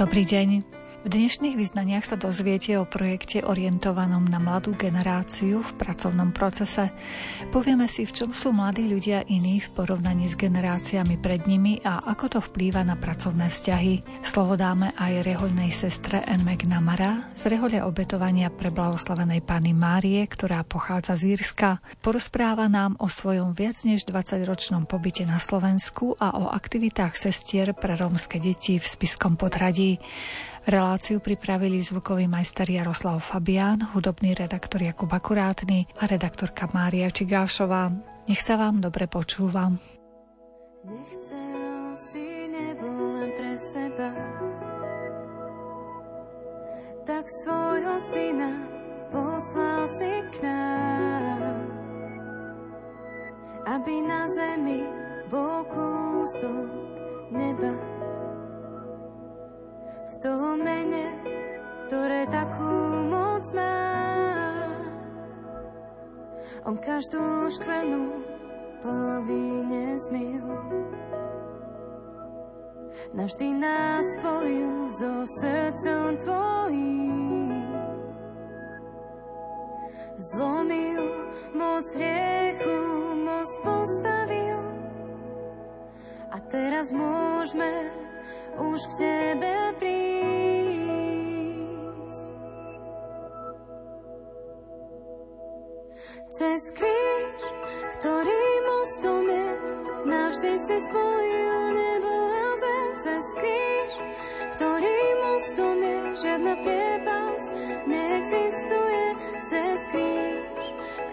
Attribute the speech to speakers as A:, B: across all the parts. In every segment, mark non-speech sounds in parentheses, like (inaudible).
A: Dobrý deň. V dnešných vyznaniach sa dozviete o projekte orientovanom na mladú generáciu v pracovnom procese. Povieme si, v čom sú mladí ľudia iní v porovnaní s generáciami pred nimi a ako to vplýva na pracovné vzťahy. Slovo dáme aj rehoľnej sestre N. McNamara z rehole obetovania pre blahoslavenej pani Márie, ktorá pochádza z Írska. Porozpráva nám o svojom viac než 20-ročnom pobyte na Slovensku a o aktivitách sestier pre rómske deti v Spiskom podhradí. Reláciu pripravili zvukový majster Jaroslav Fabián, hudobný redaktor Jakub Akurátny a redaktorka Mária Čigášová. Nech sa vám dobre počúvam.
B: Nechcel si nebo len pre seba tak svojho syna poslal si k nám, aby na zemi bol kúsok neba v toho mene, ktoré takú moc má. On každú škvrnu povinne zmil. Navždy nás spojil so srdcom tvojím. Zlomil moc hriechu, most postavil. A teraz môžeme už k Tebe prísť. Cez kríž, ktorý mostom je, navždy si spojil nebo a zem. Cez kríž, ktorý mostom je, žiadna priepas neexistuje. Cez kríž,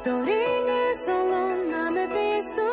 B: ktorý niesol on, máme prístup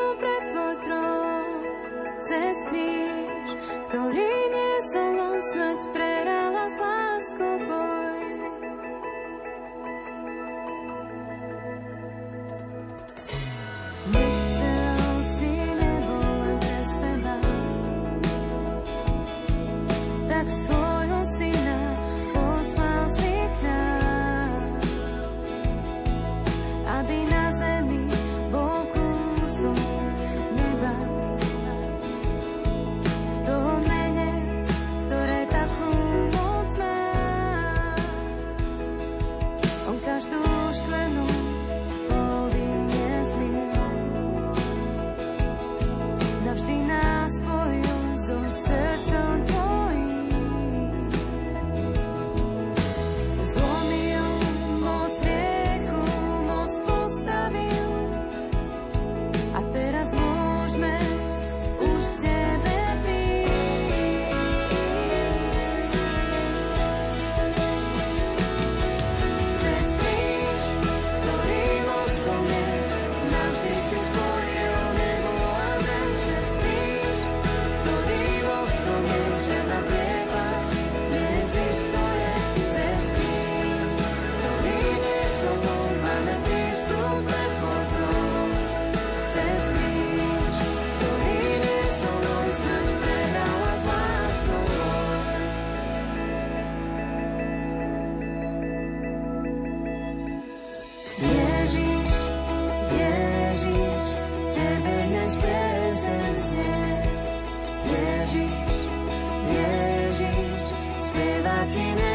B: 纪念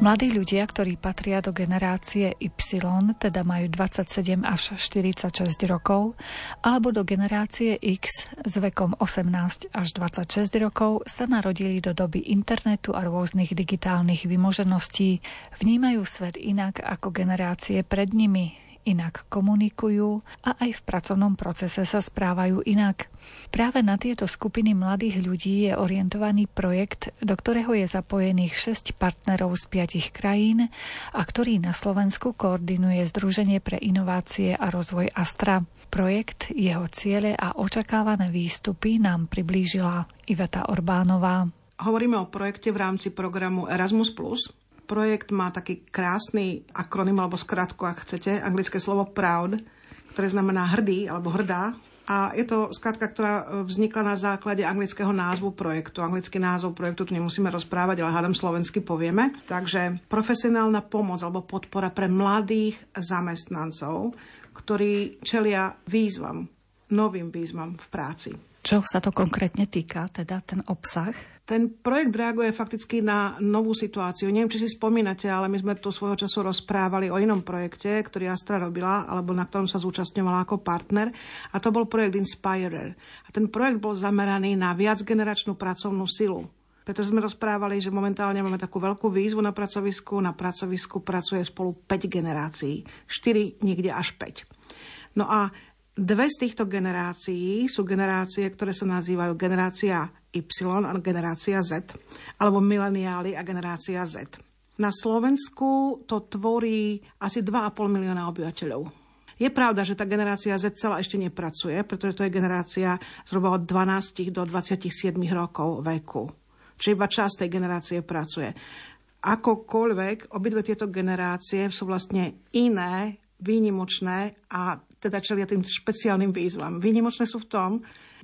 C: Mladí ľudia, ktorí patria do generácie Y, teda majú 27 až 46 rokov, alebo do generácie X s vekom 18 až 26 rokov, sa narodili do doby internetu a rôznych digitálnych vymožeností, vnímajú svet inak ako generácie pred nimi, inak komunikujú a aj v pracovnom procese sa správajú inak. Práve na tieto skupiny mladých ľudí je orientovaný projekt, do ktorého je zapojených 6 partnerov z 5 krajín a ktorý na Slovensku koordinuje Združenie pre inovácie a rozvoj Astra. Projekt, jeho ciele a očakávané výstupy nám priblížila Iveta Orbánová.
D: Hovoríme o projekte v rámci programu Erasmus+, projekt má taký krásny akronym alebo skratku, ak chcete, anglické slovo proud, ktoré znamená hrdý alebo hrdá. A je to skratka, ktorá vznikla na základe anglického názvu projektu. Anglický názov projektu tu nemusíme rozprávať, ale hádam slovensky povieme. Takže profesionálna pomoc alebo podpora pre mladých zamestnancov, ktorí čelia výzvam, novým výzvam v práci.
C: Čo sa to konkrétne týka, teda ten obsah?
D: Ten projekt reaguje fakticky na novú situáciu. Neviem, či si spomínate, ale my sme tu svojho času rozprávali o inom projekte, ktorý Astra robila, alebo na ktorom sa zúčastňovala ako partner. A to bol projekt Inspirer. A ten projekt bol zameraný na viacgeneračnú pracovnú silu. Pretože sme rozprávali, že momentálne máme takú veľkú výzvu na pracovisku. Na pracovisku pracuje spolu 5 generácií. 4, niekde až 5. No a Dve z týchto generácií sú generácie, ktoré sa nazývajú generácia Y a generácia Z, alebo mileniály a generácia Z. Na Slovensku to tvorí asi 2,5 milióna obyvateľov. Je pravda, že tá generácia Z celá ešte nepracuje, pretože to je generácia zhruba od 12 do 27 rokov veku. Čiže iba časť tej generácie pracuje. Akokoľvek, obidve tieto generácie sú vlastne iné, výnimočné a teda čelia tým špeciálnym výzvam. Výnimočné sú v tom,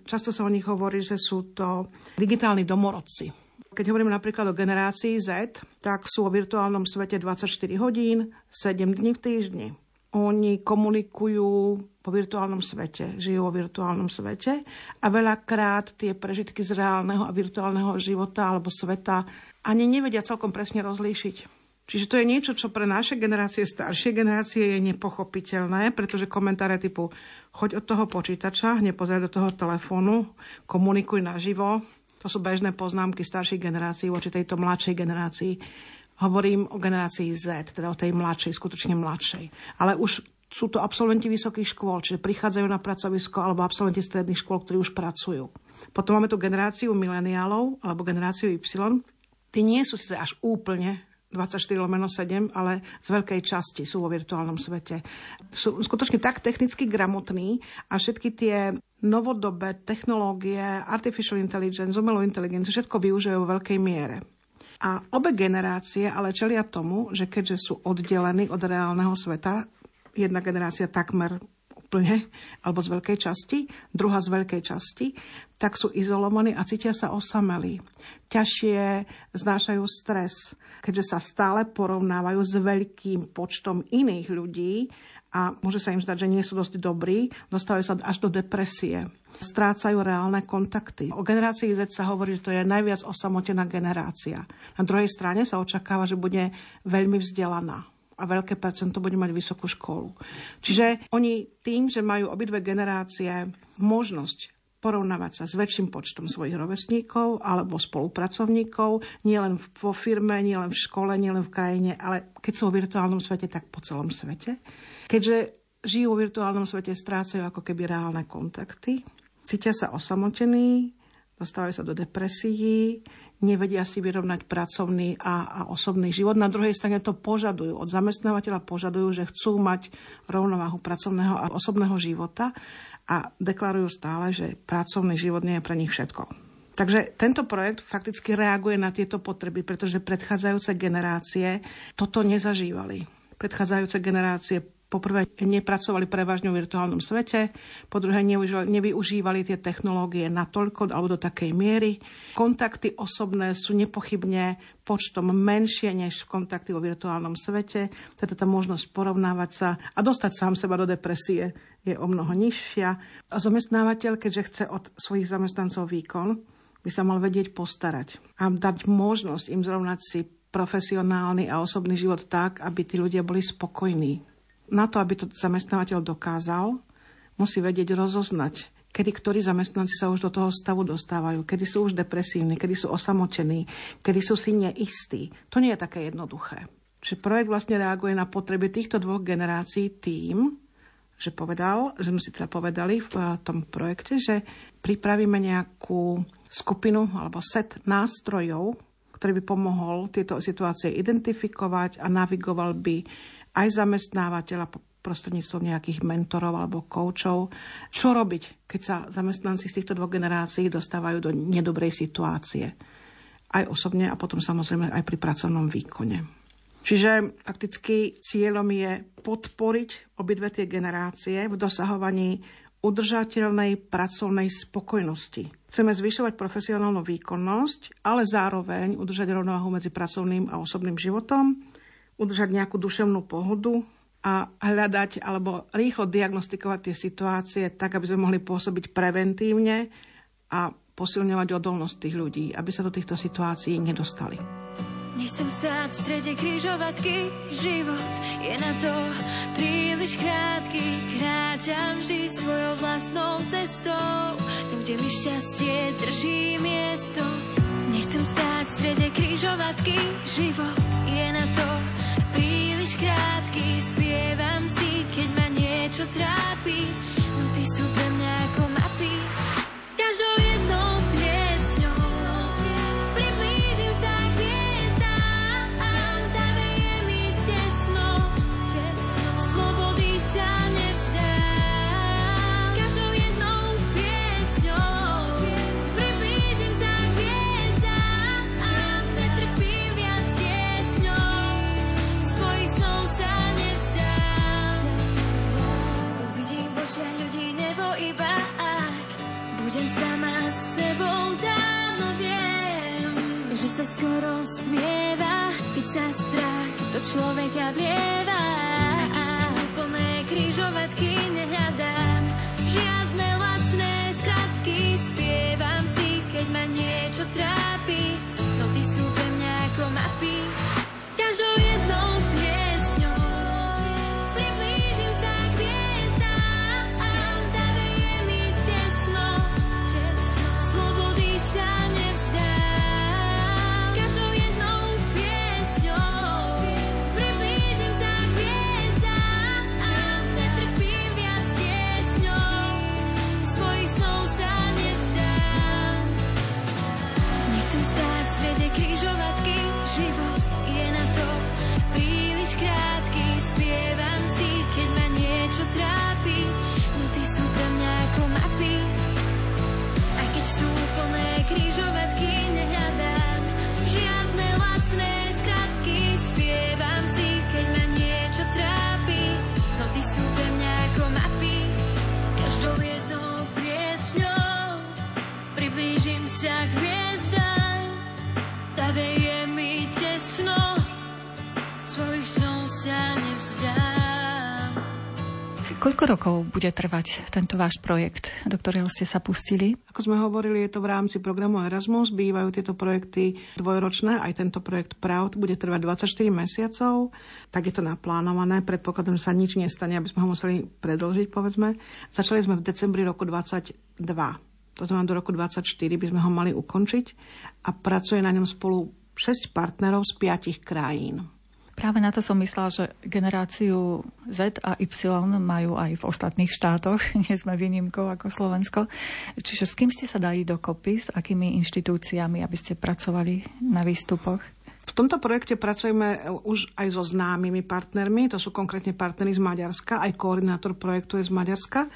D: často sa o nich hovorí, že sú to digitálni domorodci. Keď hovoríme napríklad o generácii Z, tak sú o virtuálnom svete 24 hodín, 7 dní v týždni. Oni komunikujú po virtuálnom svete, žijú vo virtuálnom svete a veľakrát tie prežitky z reálneho a virtuálneho života alebo sveta ani nevedia celkom presne rozlíšiť. Čiže to je niečo, čo pre naše generácie, staršie generácie je nepochopiteľné, pretože komentáre typu choď od toho počítača, nepozeraj do toho telefónu, komunikuj naživo, to sú bežné poznámky starších generácií voči tejto mladšej generácii. Hovorím o generácii Z, teda o tej mladšej, skutočne mladšej. Ale už sú to absolventi vysokých škôl, čiže prichádzajú na pracovisko alebo absolventi stredných škôl, ktorí už pracujú. Potom máme tu generáciu mileniálov alebo generáciu Y. Tí nie sú síce až úplne 24 lomeno 7, ale z veľkej časti sú vo virtuálnom svete. Sú skutočne tak technicky gramotní a všetky tie novodobé technológie, artificial intelligence, umelú inteligenciu, všetko využijú vo veľkej miere. A obe generácie ale čelia tomu, že keďže sú oddelení od reálneho sveta, jedna generácia takmer úplne, alebo z veľkej časti, druhá z veľkej časti, tak sú izolovaní a cítia sa osamelí. Ťažšie znášajú stres, keďže sa stále porovnávajú s veľkým počtom iných ľudí a môže sa im zdať, že nie sú dosť dobrí, dostávajú sa až do depresie. Strácajú reálne kontakty. O generácii Z sa hovorí, že to je najviac osamotená generácia. Na druhej strane sa očakáva, že bude veľmi vzdelaná a veľké percento bude mať vysokú školu. Čiže oni tým, že majú obidve generácie možnosť porovnávať sa s väčším počtom svojich rovesníkov alebo spolupracovníkov, nielen vo firme, nielen v škole, nielen v krajine, ale keď sú vo virtuálnom svete, tak po celom svete. Keďže žijú vo virtuálnom svete, strácajú ako keby reálne kontakty, cítia sa osamotení, dostávajú sa do depresií, nevedia si vyrovnať pracovný a, a osobný život. Na druhej strane to požadujú. Od zamestnávateľa požadujú, že chcú mať rovnováhu pracovného a osobného života a deklarujú stále, že pracovný život nie je pre nich všetko. Takže tento projekt fakticky reaguje na tieto potreby, pretože predchádzajúce generácie toto nezažívali. Predchádzajúce generácie poprvé nepracovali prevažne v virtuálnom svete, po druhé nevyužívali tie technológie natoľko alebo do takej miery. Kontakty osobné sú nepochybne počtom menšie než kontakty vo virtuálnom svete, teda tá možnosť porovnávať sa a dostať sám seba do depresie je o mnoho nižšia. A zamestnávateľ, keďže chce od svojich zamestnancov výkon, by sa mal vedieť postarať a dať možnosť im zrovnať si profesionálny a osobný život tak, aby tí ľudia boli spokojní. Na to, aby to zamestnávateľ dokázal, musí vedieť rozoznať, kedy ktorí zamestnanci sa už do toho stavu dostávajú, kedy sú už depresívni, kedy sú osamotení, kedy sú si neistí. To nie je také jednoduché. Čiže projekt vlastne reaguje na potreby týchto dvoch generácií tým, že povedal, že sme si teda povedali v tom projekte, že pripravíme nejakú skupinu alebo set nástrojov, ktorý by pomohol tieto situácie identifikovať a navigoval by aj zamestnávateľa prostredníctvom nejakých mentorov alebo koučov. Čo robiť, keď sa zamestnanci z týchto dvoch generácií dostávajú do nedobrej situácie? Aj osobne a potom samozrejme aj pri pracovnom výkone. Čiže fakticky cieľom je podporiť obidve tie generácie v dosahovaní udržateľnej pracovnej spokojnosti. Chceme zvyšovať profesionálnu výkonnosť, ale zároveň udržať rovnováhu medzi pracovným a osobným životom, udržať nejakú duševnú pohodu, a hľadať alebo rýchlo diagnostikovať tie situácie tak, aby sme mohli pôsobiť preventívne a posilňovať odolnosť tých ľudí, aby sa do týchto situácií nedostali.
B: Nechcem stáť v strede križovatky, život je na to príliš krátky. Kráčam vždy svojou vlastnou cestou, tam, kde mi šťastie drží miesto. Nechcem stáť v strede križovatky, život je na to krátky Spievam si, keď ma niečo trápi človeka vlieva. Keď sú plné križovatky,
C: rokov bude trvať tento váš projekt, do ktorého ste sa pustili?
D: Ako sme hovorili, je to v rámci programu Erasmus. Bývajú tieto projekty dvojročné. Aj tento projekt Proud bude trvať 24 mesiacov. Tak je to naplánované. Predpokladom, sa nič nestane, aby sme ho museli predlžiť, povedzme. Začali sme v decembri roku 22. To znamená, do roku 24 by sme ho mali ukončiť. A pracuje na ňom spolu 6 partnerov z 5 krajín.
C: Práve na to som myslela, že generáciu Z a Y majú aj v ostatných štátoch. (laughs) Nie sme výnimkou ako Slovensko. Čiže s kým ste sa dali dokopy, s akými inštitúciami, aby ste pracovali na výstupoch?
D: V tomto projekte pracujeme už aj so známymi partnermi, to sú konkrétne partnery z Maďarska, aj koordinátor projektu je z Maďarska.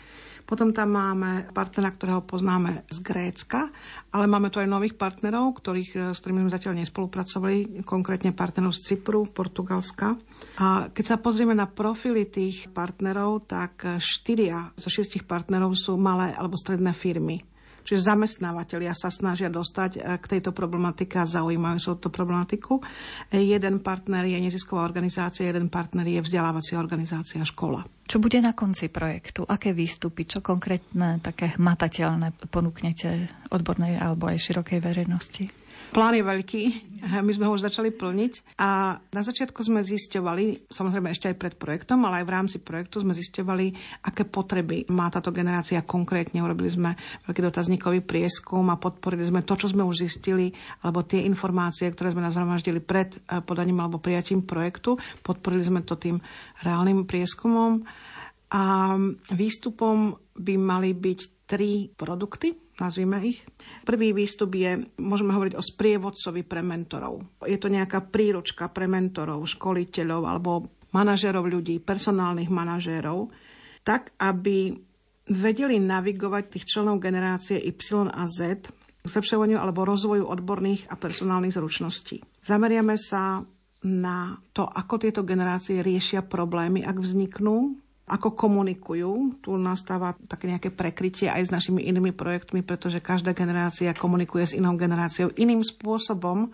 D: Potom tam máme partnera, ktorého poznáme z Grécka, ale máme tu aj nových partnerov, ktorých, s ktorými sme zatiaľ nespolupracovali, konkrétne partnerov z Cypru, Portugalska. A keď sa pozrieme na profily tých partnerov, tak štyria zo šiestich partnerov sú malé alebo stredné firmy. Čiže zamestnávateľia sa snažia dostať eh, k tejto problematike a zaujímajú sa o tú problematiku. Eh, jeden partner je nezisková organizácia, jeden partner je vzdelávacia organizácia škola.
C: Čo bude na konci projektu? Aké výstupy? Čo konkrétne také matateľné ponúknete odbornej alebo aj širokej verejnosti?
D: Plán je veľký, my sme ho už začali plniť a na začiatku sme zisťovali, samozrejme ešte aj pred projektom, ale aj v rámci projektu sme zisťovali, aké potreby má táto generácia konkrétne. Urobili sme veľký dotazníkový prieskum a podporili sme to, čo sme už zistili, alebo tie informácie, ktoré sme nazhromaždili pred eh, podaním alebo prijatím projektu. Podporili sme to tým reálnym prieskumom a výstupom by mali byť tri produkty, nazvime ich. Prvý výstup je, môžeme hovoriť o sprievodcovi pre mentorov. Je to nejaká príručka pre mentorov, školiteľov alebo manažérov ľudí, personálnych manažérov, tak, aby vedeli navigovať tých členov generácie Y a Z k zlepšovaniu alebo rozvoju odborných a personálnych zručností. Zameriame sa na to, ako tieto generácie riešia problémy, ak vzniknú, ako komunikujú. Tu nastáva také nejaké prekrytie aj s našimi inými projektmi, pretože každá generácia komunikuje s inou generáciou iným spôsobom.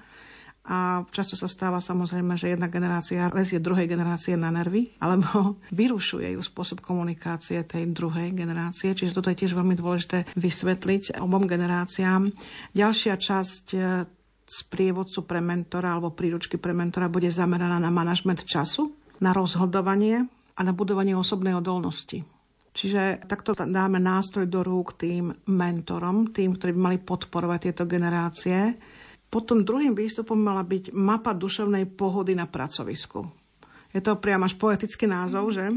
D: A často sa stáva samozrejme, že jedna generácia lezie druhej generácie na nervy, alebo (laughs) vyrušuje ju spôsob komunikácie tej druhej generácie. Čiže toto je tiež veľmi dôležité vysvetliť obom generáciám. Ďalšia časť z e, pre mentora alebo príručky pre mentora bude zameraná na manažment času, na rozhodovanie a na budovanie osobnej odolnosti. Čiže takto dáme nástroj do rúk tým mentorom, tým, ktorí by mali podporovať tieto generácie. Potom druhým výstupom mala byť mapa duševnej pohody na pracovisku. Je to priam až poetický názov, že?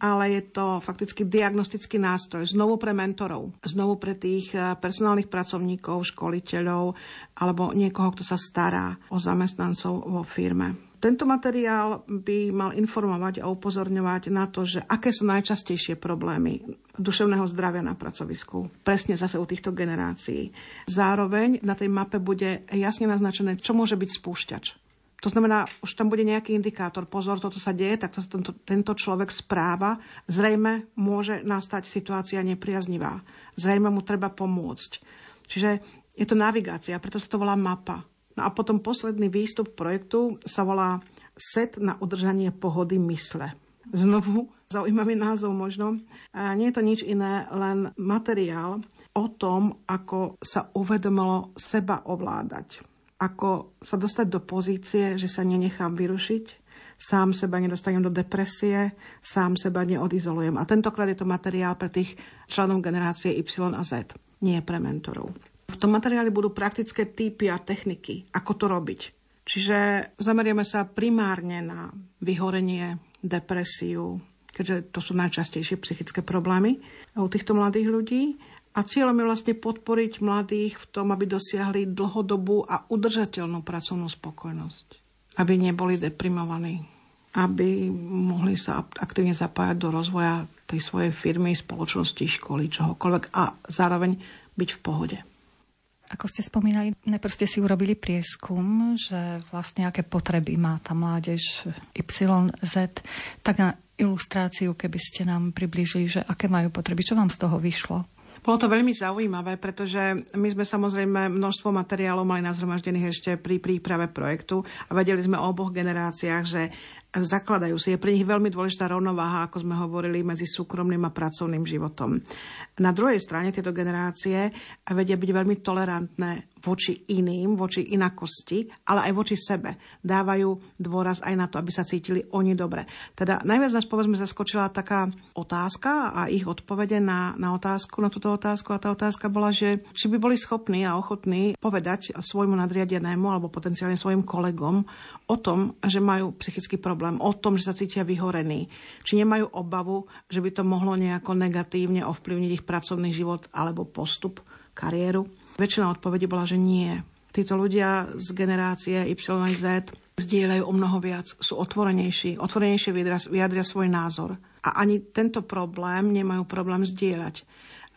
D: Ale je to fakticky diagnostický nástroj znovu pre mentorov, znovu pre tých eh, personálnych pracovníkov, školiteľov alebo niekoho, kto sa stará o zamestnancov vo firme. Tento materiál by mal informovať a upozorňovať na to, že aké sú najčastejšie problémy duševného zdravia na pracovisku. Presne zase u týchto generácií. Zároveň na tej mape bude jasne naznačené, čo môže byť spúšťač. To znamená, už tam bude nejaký indikátor. Pozor, toto sa deje, tak sa tento, tento človek správa. Zrejme môže nastať situácia nepriaznivá. Zrejme mu treba pomôcť. Čiže je to navigácia, preto sa to volá mapa. No a potom posledný výstup projektu sa volá Set na udržanie pohody mysle. Znovu zaujímavý názov možno. Nie je to nič iné, len materiál o tom, ako sa uvedomilo seba ovládať. Ako sa dostať do pozície, že sa nenechám vyrušiť, sám seba nedostanem do depresie, sám seba neodizolujem. A tentokrát je to materiál pre tých členov generácie Y a Z, nie pre mentorov. V tom materiáli budú praktické typy a techniky, ako to robiť. Čiže zamerieme sa primárne na vyhorenie, depresiu, keďže to sú najčastejšie psychické problémy u týchto mladých ľudí. A cieľom je vlastne podporiť mladých v tom, aby dosiahli dlhodobú a udržateľnú pracovnú spokojnosť. Aby neboli deprimovaní. Aby mohli sa aktívne zapájať do rozvoja tej svojej firmy, spoločnosti, školy, čohokoľvek a zároveň byť v pohode.
C: Ako ste spomínali, najprv ste si urobili prieskum, že vlastne aké potreby má tá mládež YZ, tak na ilustráciu, keby ste nám priblížili, že aké majú potreby, čo vám z toho vyšlo?
D: Bolo to veľmi zaujímavé, pretože my sme samozrejme množstvo materiálov mali nazhromaždených ešte pri príprave projektu a vedeli sme o oboch generáciách, že zakladajú si. Je pre nich veľmi dôležitá rovnováha, ako sme hovorili, medzi súkromným a pracovným životom. Na druhej strane tieto generácie vedia byť veľmi tolerantné voči iným, voči inakosti, ale aj voči sebe. Dávajú dôraz aj na to, aby sa cítili oni dobre. Teda najviac nás povedzme zaskočila taká otázka a ich odpovede na, na otázku, na túto otázku a tá otázka bola, že či by boli schopní a ochotní povedať svojmu nadriadenému alebo potenciálne svojim kolegom o tom, že majú psychický problém, o tom, že sa cítia vyhorení. Či nemajú obavu, že by to mohlo nejako negatívne ovplyvniť ich pracovný život alebo postup, kariéru Väčšina odpovedí bola, že nie. Títo ľudia z generácie Y a Z zdieľajú o mnoho viac, sú otvorenejší, otvorenejšie vyjadria svoj názor. A ani tento problém nemajú problém zdieľať.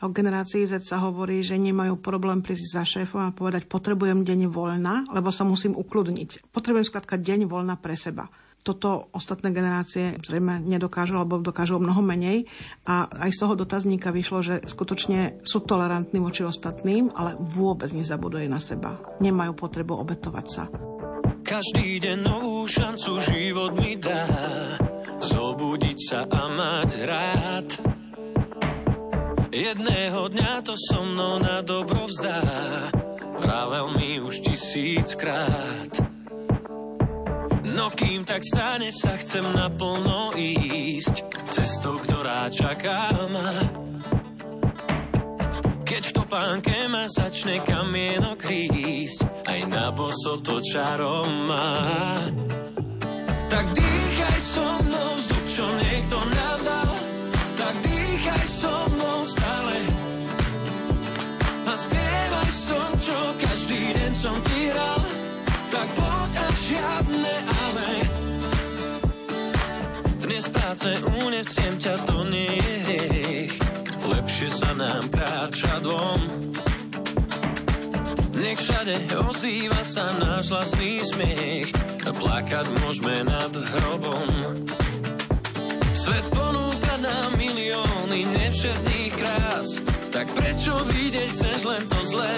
D: O generácii Z sa hovorí, že nemajú problém prísť za šéfom a povedať, potrebujem deň voľna, lebo sa musím ukludniť. Potrebujem skladka deň voľna pre seba. Toto ostatné generácie zrejme nedokážu, alebo dokážu mnoho menej. A aj z toho dotazníka vyšlo, že skutočne sú tolerantní voči ostatným, ale vôbec nezabuduje na seba. Nemajú potrebu obetovať sa.
E: Každý deň novú šancu život mi dá Zobudiť sa a mať rád Jedného dňa to so mnou na dobro vzdá vravel mi už tisíckrát. No kým tak stane sa, chcem naplno ísť cestou, ktorá čaká ma. Keď v topánke ma začne kamienok rísť, aj na boso to čarom má. Tak dýchaj so mnou vzduch, čo niekto nám tak dýchaj so mnou stále. A spievaj som, čo každý deň som ti hral, tak poď a žiadne Dnes práce unesiem ťa, to nie je hriech. Lepšie sa nám kráča dvom. Nech všade ozýva sa náš vlastný smiech a plakať môžeme nad hrobom. Svet ponúka nám milióny nevšetných krás, tak prečo vidieť chceš len to zlé?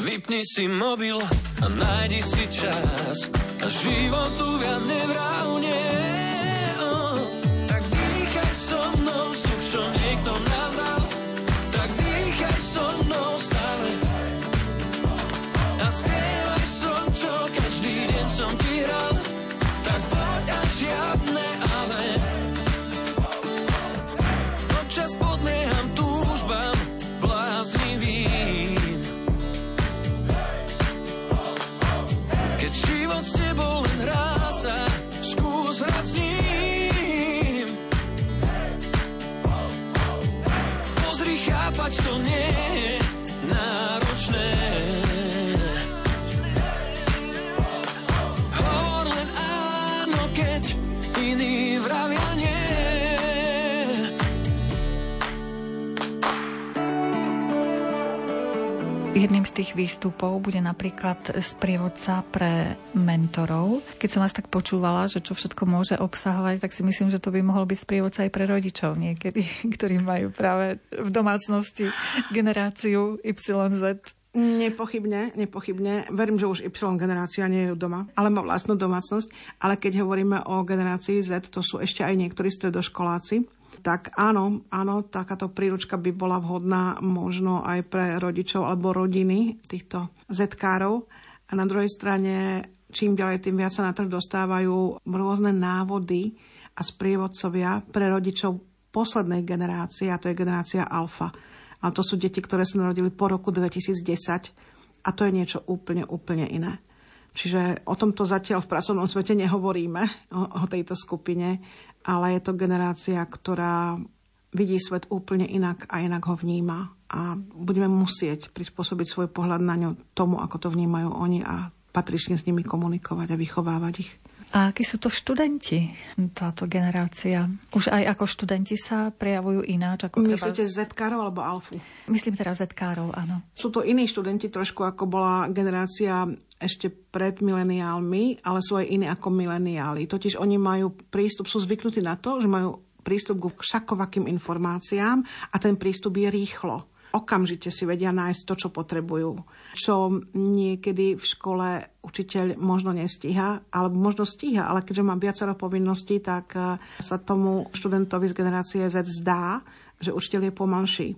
E: Vypni si mobil a nájdi si čas a životu viac nevrávne. Tak dýchaj so mnou vzduch, čo niekto nám dal, tak dýchaj so mnou stále. A spievaj som, čo každý deň som ti hral, tak poď a žiadne ale.
C: Tých výstupov bude napríklad sprievodca pre mentorov. Keď som vás tak počúvala, že čo všetko môže obsahovať, tak si myslím, že to by mohol byť sprievodca aj pre rodičov niekedy, (laughs) ktorí majú práve v domácnosti generáciu YZ.
D: Nepochybne, nepochybne. Verím, že už Y generácia nie je doma, ale má vlastnú domácnosť. Ale keď hovoríme o generácii Z, to sú ešte aj niektorí stredoškoláci, tak áno, áno, takáto príručka by bola vhodná možno aj pre rodičov alebo rodiny týchto Z-károv. A na druhej strane, čím ďalej, tým viac sa na trh dostávajú rôzne návody a sprievodcovia pre rodičov poslednej generácie, a to je generácia alfa. A to sú deti, ktoré sa narodili po roku 2010 a to je niečo úplne, úplne iné. Čiže o tomto zatiaľ v pracovnom svete nehovoríme, o, o tejto skupine, ale je to generácia, ktorá vidí svet úplne inak a inak ho vníma. A budeme musieť prispôsobiť svoj pohľad na ňo tomu, ako to vnímajú oni a patrične s nimi komunikovať a vychovávať ich.
C: A akí sú to študenti, táto generácia? Už aj ako študenti sa prejavujú ináč? Ako
D: Myslíte
C: treba...
D: Z-károv alebo alfu?
C: Myslím teraz Z-károv, áno.
D: Sú to iní študenti trošku ako bola generácia ešte pred mileniálmi, ale sú aj iní ako mileniáli. Totiž oni majú prístup, sú zvyknutí na to, že majú prístup k všakovakým informáciám a ten prístup je rýchlo okamžite si vedia nájsť to, čo potrebujú. Čo niekedy v škole učiteľ možno nestíha, alebo možno stíha, ale keďže má viacero povinností, tak eh, sa tomu študentovi z generácie Z zdá, že učiteľ je pomalší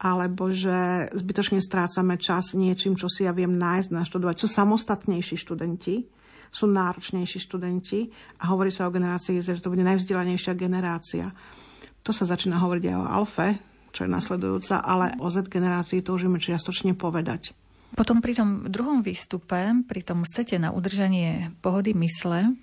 D: alebo že zbytočne strácame čas niečím, čo si ja viem nájsť, naštudovať. Sú samostatnejší študenti, sú náročnejší študenti a hovorí sa o generácii že to bude najvzdelanejšia generácia. To sa začína hovoriť aj o alfe, čo je nasledujúca, ale o Z generácii vieme čiastočne povedať.
C: Potom pri tom druhom výstupe, pri tom sete na udržanie pohody mysle,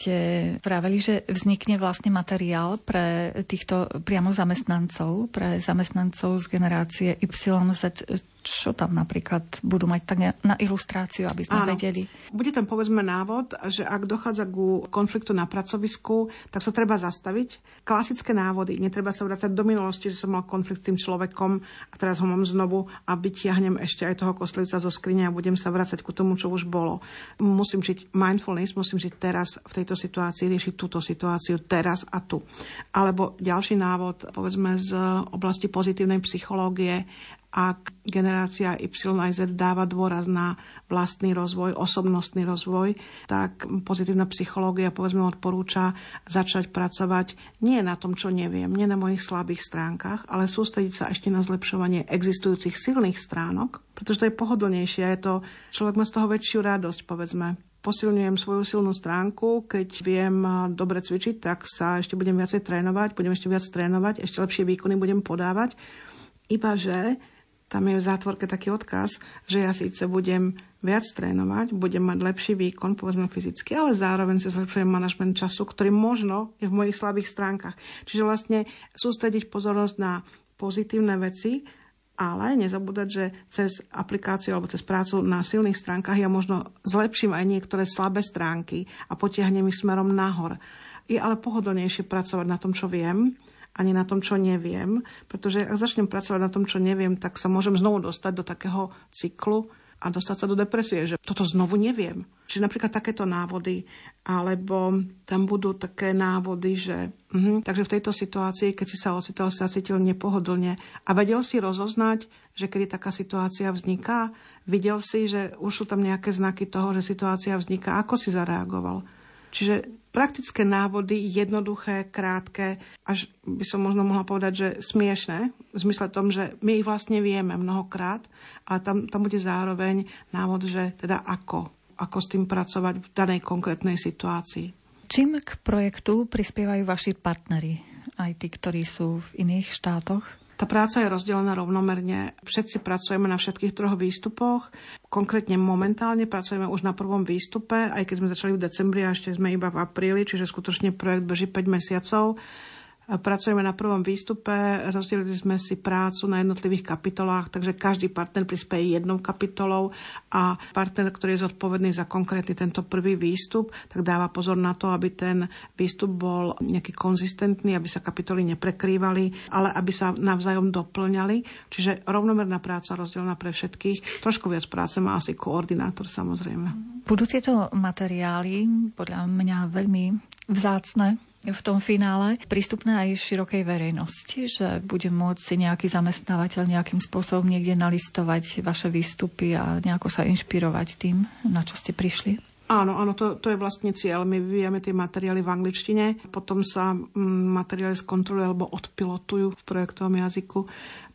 C: ste vraveli, že vznikne vlastne materiál pre týchto priamo zamestnancov, pre zamestnancov z generácie YZ čo tam napríklad budú mať tak na ilustráciu, aby sme Áno. vedeli?
D: Bude tam povedzme návod, že ak dochádza ku konfliktu na pracovisku, tak sa treba zastaviť. Klasické návody, netreba sa vrácať do minulosti, že som mal konflikt s tým človekom a teraz ho mám znovu a vytiahnem ešte aj toho kostlivca zo skrine a budem sa vrácať ku tomu, čo už bolo. Musím žiť mindfulness, musím žiť teraz v tejto situácii, riešiť túto situáciu teraz a tu. Alebo ďalší návod, povedzme z oblasti pozitívnej psychológie, ak generácia Y aj Z dáva dôraz na vlastný rozvoj, osobnostný rozvoj, tak pozitívna psychológia povedzme odporúča začať pracovať nie na tom, čo neviem, nie na mojich slabých stránkach, ale sústrediť sa ešte na zlepšovanie existujúcich silných stránok, pretože to je pohodlnejšie a je to, človek má z toho väčšiu radosť, povedzme posilňujem svoju silnú stránku, keď viem dobre cvičiť, tak sa ešte budem viacej trénovať, budem ešte viac trénovať, ešte lepšie výkony budem podávať. Iba že tam je v zátvorke taký odkaz, že ja síce budem viac trénovať, budem mať lepší výkon, povedzme fyzicky, ale zároveň si zlepšujem manažment času, ktorý možno je v mojich slabých stránkach. Čiže vlastne sústrediť pozornosť na pozitívne veci, ale nezabúdať, že cez aplikáciu alebo cez prácu na silných stránkach ja možno zlepším aj niektoré slabé stránky a potiahnem ich smerom nahor. Je ale pohodlnejšie pracovať na tom, čo viem, ani na tom, čo neviem, pretože ak začnem pracovať na tom, čo neviem, tak sa môžem znovu dostať do takého cyklu a dostať sa do depresie, že toto znovu neviem. Čiže napríklad takéto návody, alebo tam budú také návody, že uh-huh, takže v tejto situácii, keď si sa ocitol, sa cítil nepohodlne a vedel si rozoznať, že kedy taká situácia vzniká, videl si, že už sú tam nejaké znaky toho, že situácia vzniká, ako si zareagoval. Čiže praktické návody, jednoduché, krátke, až by som možno mohla povedať, že smiešné, v zmysle tom, že my ich vlastne vieme mnohokrát, ale tam, tam bude zároveň návod, že teda ako, ako s tým pracovať v danej konkrétnej situácii.
C: Čím k projektu prispievajú vaši partnery, aj tí, ktorí sú v iných štátoch?
D: Tá práca je rozdelená rovnomerne. Všetci pracujeme na všetkých troch výstupoch. Konkrétne momentálne pracujeme už na prvom výstupe, aj keď sme začali v decembri a ešte sme iba v apríli, čiže skutočne projekt beží 5 mesiacov. Pracujeme na prvom výstupe, rozdelili sme si prácu na jednotlivých kapitolách, takže každý partner prispieje jednou kapitolou a partner, ktorý je zodpovedný za konkrétny tento prvý výstup, tak dáva pozor na to, aby ten výstup bol nejaký konzistentný, aby sa kapitoly neprekrývali, ale aby sa navzájom doplňali. Čiže rovnomerná práca rozdelená pre všetkých. Trošku viac práce má asi koordinátor samozrejme.
C: Budú tieto materiály podľa mňa veľmi vzácne v tom finále prístupné aj širokej verejnosti, že bude môcť si nejaký zamestnávateľ nejakým spôsobom niekde nalistovať vaše výstupy a nejako sa inšpirovať tým, na čo ste prišli?
D: Áno, áno, to, to je vlastne cieľ. My vyvíjame tie materiály v angličtine, potom sa mm, materiály skontrolujú alebo odpilotujú v projektovom jazyku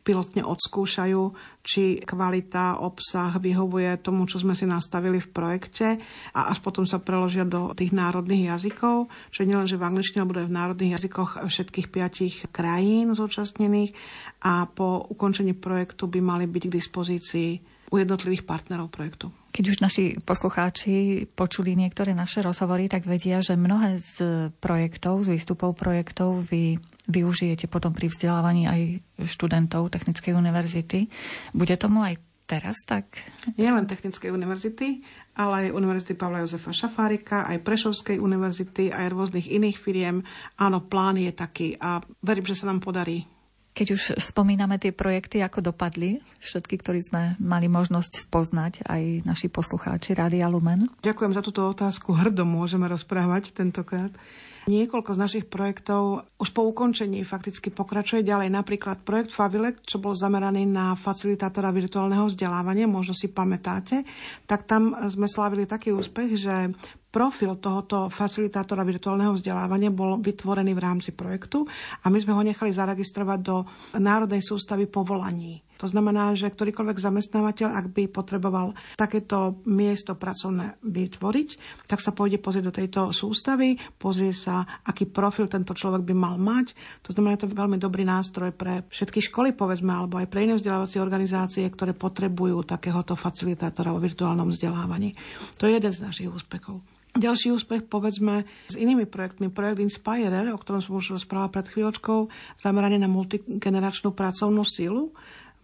D: pilotne odskúšajú, či kvalita, obsah vyhovuje tomu, čo sme si nastavili v projekte a až potom sa preložia do tých národných jazykov, čiže nielen, že v angličtine, bude v národných jazykoch všetkých piatich krajín zúčastnených a po ukončení projektu by mali byť k dispozícii u jednotlivých partnerov projektu.
C: Keď už naši poslucháči počuli niektoré naše rozhovory, tak vedia, že mnohé z projektov, z výstupov projektov vy využijete potom pri vzdelávaní aj študentov Technickej univerzity. Bude tomu aj teraz tak?
D: Nie len Technickej univerzity, ale aj Univerzity Pavla Jozefa Šafárika, aj Prešovskej univerzity, aj rôznych iných firiem. Áno, plán je taký a verím, že sa nám podarí
C: keď už spomíname tie projekty, ako dopadli, všetky, ktorí sme mali možnosť spoznať, aj naši poslucháči Rádia Lumen.
D: Ďakujem za túto otázku. Hrdo môžeme rozprávať tentokrát. Niekoľko z našich projektov už po ukončení fakticky pokračuje ďalej. Napríklad projekt Favilek, čo bol zameraný na facilitátora virtuálneho vzdelávania, možno si pamätáte, tak tam sme slávili taký úspech, že profil tohoto facilitátora virtuálneho vzdelávania bol vytvorený v rámci projektu a my sme ho nechali zaregistrovať do Národnej sústavy povolaní. To znamená, že ktorýkoľvek zamestnávateľ, ak by potreboval takéto miesto pracovné vytvoriť, tak sa pôjde pozrieť do tejto sústavy, pozrie sa, aký profil tento človek by mal mať. To znamená, je to veľmi dobrý nástroj pre všetky školy, povedzme, alebo aj pre iné vzdelávacie organizácie, ktoré potrebujú takéhoto facilitátora vo virtuálnom vzdelávaní. To je jeden z našich úspechov. Ďalší úspech, povedzme, s inými projektmi. Projekt Inspirer, o ktorom som už rozprával pred chvíľočkou, zameraný na multigeneračnú pracovnú sílu,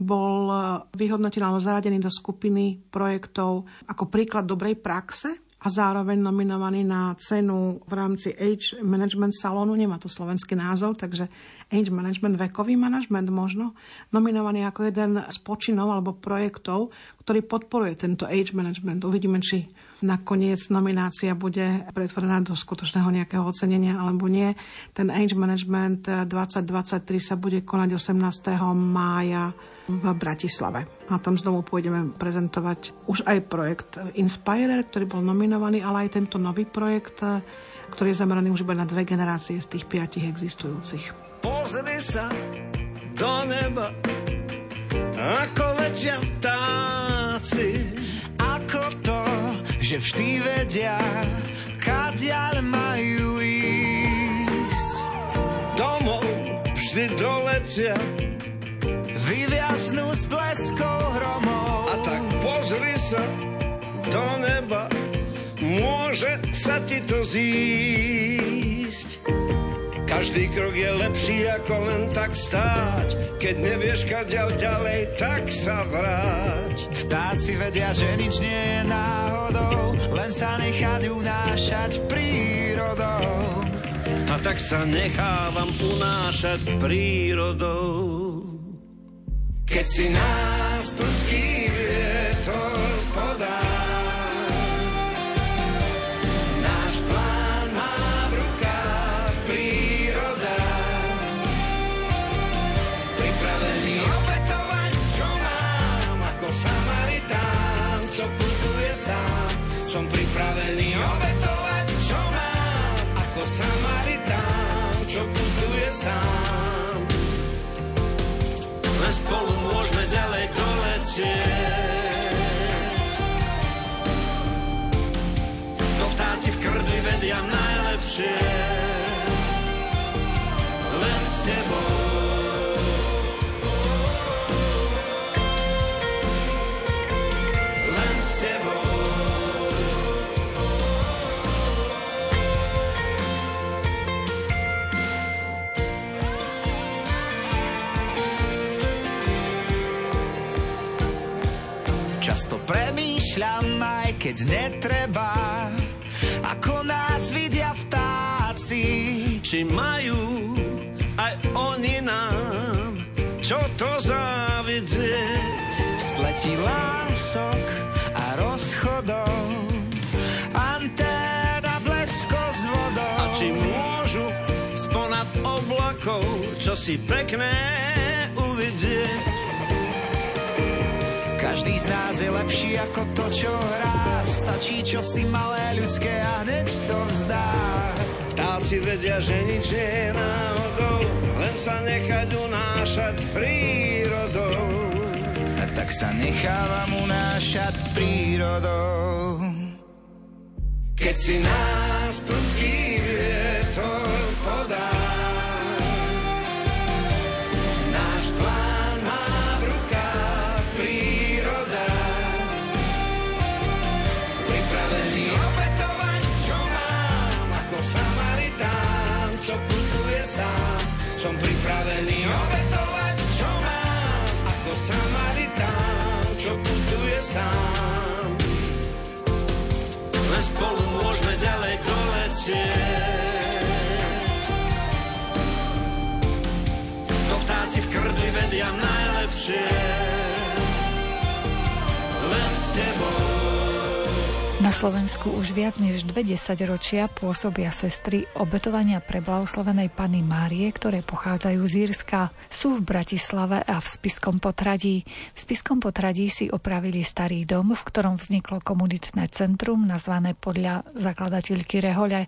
D: bol e, vyhodnotený alebo zaradený do skupiny projektov ako príklad dobrej praxe a zároveň nominovaný na cenu v rámci Age Management Salonu, nemá to slovenský názov, takže Age Management, vekový management možno, nominovaný ako jeden z počinov alebo projektov, ktorý podporuje tento Age Management. Uvidíme, či nakoniec nominácia bude pretvorená do skutočného nejakého ocenenia alebo nie. Ten Age Management 2023 sa bude konať 18. mája v Bratislave. A tam znovu pôjdeme prezentovať už aj projekt Inspirer, ktorý bol nominovaný, ale aj tento nový projekt, ktorý je zameraný už iba na dve generácie z tých piatich existujúcich.
F: Pozri sa do neba, ako letia vtáci, ako to, že vždy vedia, kadiaľ majú ísť. Domov vždy doletia, vyviaznú s bleskou hromov. A tak pozri sa do neba, môže sa ti to zísť. Každý krok je lepší ako len tak stáť. Keď nevieš kaďal ďalej, tak sa vráť. Vtáci vedia, že nič nie je náhodou, len sa nechať unášať prírodou. A tak sa nechávam unášať prírodou. Keď si nás prudký vietor podá, náš plán má v rukách príroda. Pripravený obetovať, čo mám, ako Samaritán, čo putuje sám. Som pripravený obetovať, čo mám, ako Samaritán, čo putuje sám. Len spolu doletieť. To vtáci v krdli vedia najlepšie. Premýšľam, aj keď netreba, ako nás vidia vtáci. Či majú aj oni nám, čo to závidieť. V spleti lások a rozchodov, anténa blesko s vodou. A či môžu sponad oblakov, čo si pekné uvidieť. Každý z nás je lepší ako to, čo hrá. Stačí čo si malé ľudské a hneď to vzdá. Vtáci vedia, že nič nie je náhodou, len sa nechať unášať prírodou. A tak sa nechávam unášať prírodou. Keď si nás prudký vietor podá, Som pripravený obetovať, čo mám, ako Samaritán, čo putuje sám. Len spolu môžeme ďalej doletieť. To vtáci v krdli vedia najlepšie. Len s tebou.
A: Slovensku už viac než dve desaťročia pôsobia sestry obetovania pre blahoslavenej Pany Márie, ktoré pochádzajú z Írska. Sú v Bratislave a v Spiskom potradí. V Spiskom potradí si opravili starý dom, v ktorom vzniklo komunitné centrum nazvané podľa zakladateľky Rehole.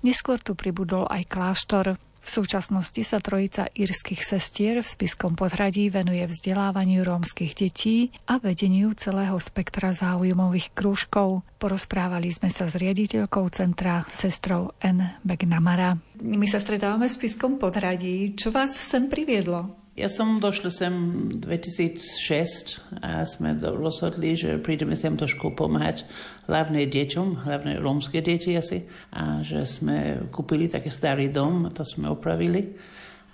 A: Neskôr tu pribudol aj kláštor. V súčasnosti sa trojica írskych sestier v Spiskom podhradí venuje vzdelávaniu rómskych detí a vedeniu celého spektra záujmových krúžkov. Porozprávali sme sa s riaditeľkou centra sestrou N. Begnamara. My sa stretávame v Spiskom podhradí. Čo vás sem priviedlo?
G: Ja som došla sem 2006 a sme rozhodli, že prídeme sem trošku pomáhať hlavne deťom, hlavne rómske deti asi. A že sme kúpili taký starý dom, to sme opravili.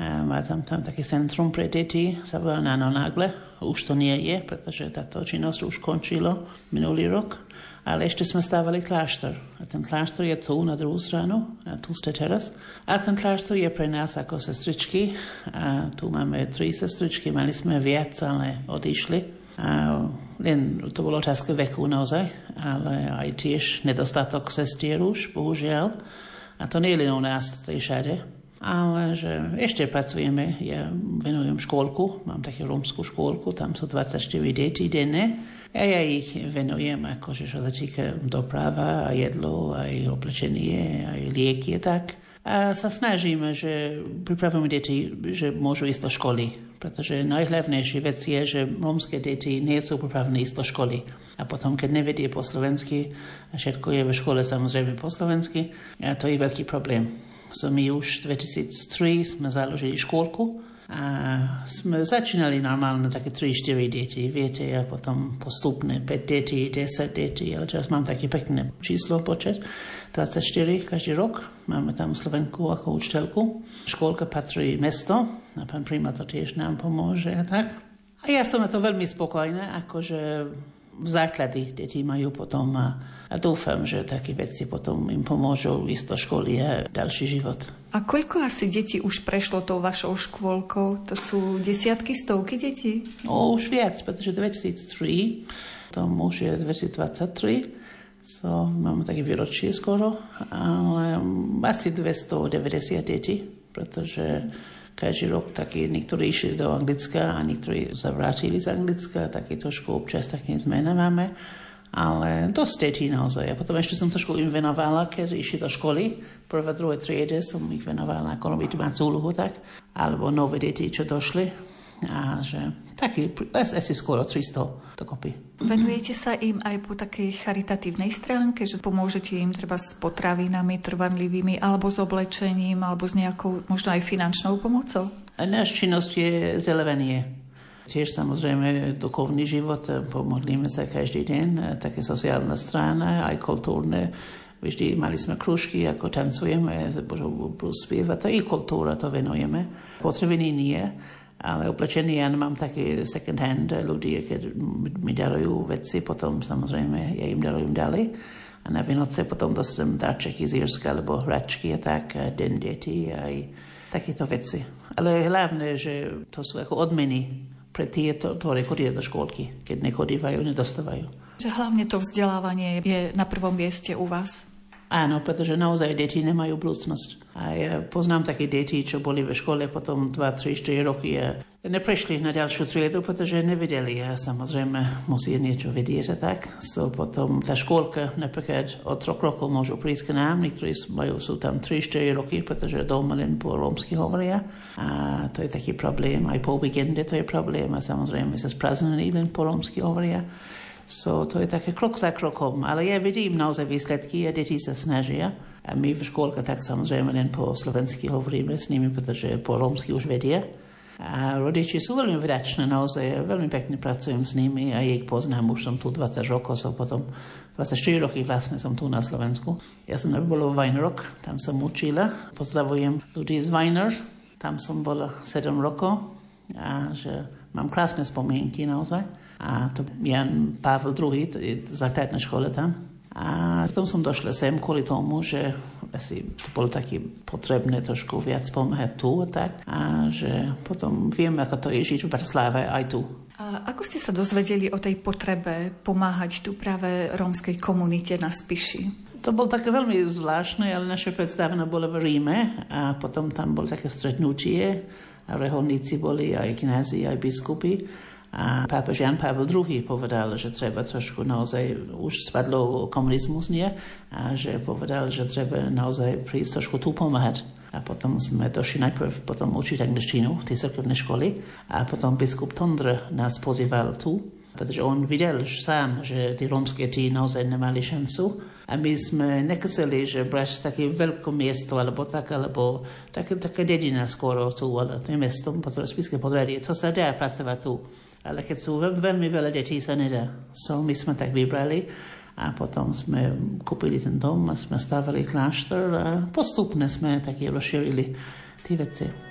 G: A má tam, tam také centrum pre deti, sa volá Nano Nagle. Už to nie je, pretože táto činnosť už končilo minulý rok. Ale ešte sme stávali kláštor. A ten kláštor je tu na druhú stranu, a tu ste teraz. A ten kláštor je pre nás ako sestričky. A tu máme tri sestričky, mali sme viac, ale odišli. A len to bolo otázka veku naozaj, ale aj tiež nedostatok sestier už, bohužiaľ. A to nie je len u nás, to je všade. Ale že ešte pracujeme, ja venujem škôlku, mám takú rómskú škôlku, tam sú 24 detí denne. A ja ich venujem, akože čo sa týka doprava, a jedlo, aj oblečenie, aj lieky a tak. A sa snažíme, že pripravujeme deti, že môžu ísť do školy. Pretože najhlavnejšia vec je, že rómske deti nie sú pripravené ísť do školy. A potom, keď nevedie po slovensky, a všetko je v škole samozrejme po slovensky, a to je veľký problém. So my už v 2003 sme založili škôlku, a sme začínali normálne také 3-4 deti, viete, a potom postupne 5 detí, 10 detí, ale teraz mám také pekné číslo, počet, 24 každý rok. Máme tam Slovenku ako učiteľku. Škôlka patrí mesto a pán primátor tiež nám pomôže a tak. A ja som na to veľmi spokojná, akože základy deti majú potom a a dúfam, že také veci potom im pomôžu ísť do školy a ďalší život.
C: A koľko asi detí už prešlo tou vašou škôlkou? To sú desiatky, stovky detí?
G: O, už viac, pretože 2003, to už je 2023, So, máme také výročie skoro, ale asi 290 detí, pretože každý rok taký, niektorí išli do Anglicka a niektorí sa vrátili z Anglicka, také trošku občas také zmena máme ale dosť detí naozaj. A potom ešte som trošku im venovala, keď išli do školy. Prvé, druhé triede som ich venovala, ako robiť domácu úlohu tak. Alebo nové deti, čo došli. A že taký, asi skoro 300 dokopy.
C: Venujete sa im aj po takej charitatívnej stránke, že pomôžete im treba s potravinami trvanlivými, alebo s oblečením, alebo s nejakou možno aj finančnou pomocou?
G: Náš činnosť je zelevenie Tiež samozrejme duchovný život, eh, pomodlíme sa každý deň, eh, také sociálna strana, aj kultúrne. Vždy mali sme kružky, ako tancujeme, budú spievať, to je kultúra, to venujeme. Potrebiny nie, ale oblečenie ja mám také second hand ľudí, keď mi darujú veci, potom samozrejme ja im darujem ďalej. A na Vianoce potom dostanem darčeky z Irska, alebo hračky a tak, a den deti, aj takéto veci. Ale hlavne, že to sú ako odmeny pre tie, ktoré chodia do škôlky, keď nechodívajú, nedostávajú.
C: Že hlavne to vzdelávanie je na prvom mieste u vás?
G: Áno, pretože naozaj deti nemajú budúcnosť. A ja poznám také deti, čo boli v škole potom 2, 3, 4 roky a neprešli na ďalšiu triedu, pretože nevedeli a samozrejme musí niečo vedieť a tak. So potom tá škôlka napríklad od troch rokov môžu prísť k nám, niektorí majú, sú tam 3-4 roky, pretože doma len po rómsky hovoria. A to je taký problém, aj po víkende to je problém a samozrejme sa sprázdnení len po rómsky hovoria. So, to je také krok za krokom, ale ja vidím naozaj výsledky a deti sa snažia. A my v škôlke tak samozrejme len po slovensky hovoríme s nimi, pretože po rómsky už vedia. A rodiči sú veľmi vďační, naozaj veľmi pekne pracujem s nimi a ich poznám, už som tu 20 rokov, so potom 24 roky vlastne som tu na Slovensku. Ja som bola v Weinrock, tam som učila. Pozdravujem ľudí z Weiner, tam som bola 7 rokov a že mám krásne spomienky naozaj. A to Jan Pavel II, to je základná škola tam. A potom som došla sem kvôli tomu, že asi to bolo také potrebné trošku viac pomáhať tu a tak. A že potom viem, ako to je žiť v Bratislave aj tu.
C: A ako ste sa dozvedeli o tej potrebe pomáhať tu práve rómskej komunite na Spiši?
G: To bolo také veľmi zvláštne, ale naše predstavenie bolo v Ríme a potom tam bolo také stretnutie a reholníci boli aj kniazy, aj biskupy. A pápež Jan Pavel II povedal, že treba trošku naozaj, už spadlo komunizmus, nie? A že povedal, že treba naozaj prísť trošku tu pomáhať. A potom sme došli najprv potom učiť angličtinu v tej cirkevnej školy a potom biskup Tondr nás pozýval tu, pretože on videl sám, že tie rómske tí naozaj nemali šancu. A my sme nechceli, že brať také veľké miesto, alebo tak, alebo také, také dedina skoro tu, ale to je mesto, spiske podradie. To sa dá pracovať tu ale keď sú veľmi veľa detí, sa nedá. So my sme tak vybrali a potom sme kúpili ten dom a sme stavili kláštor a postupne sme taky rozšírili tie veci.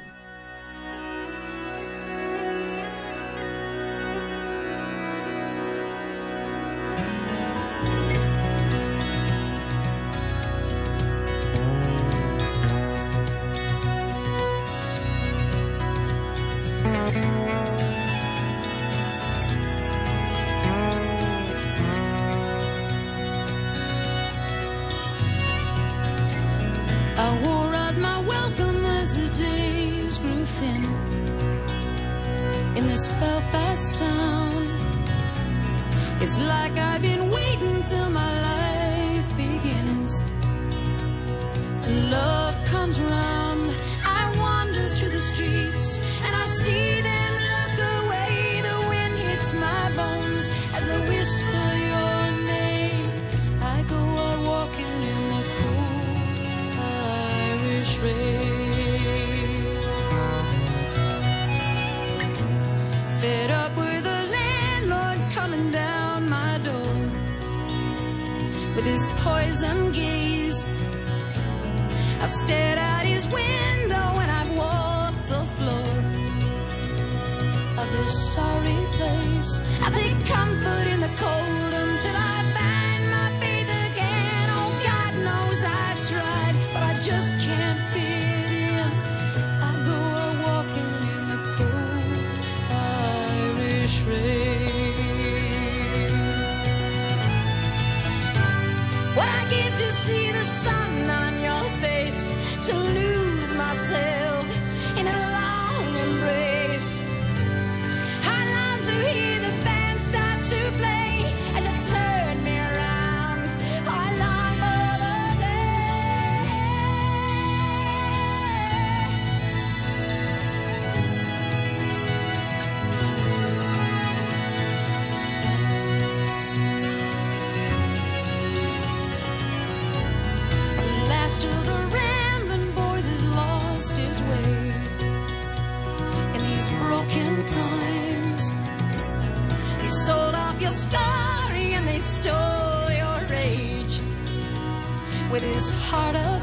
C: harder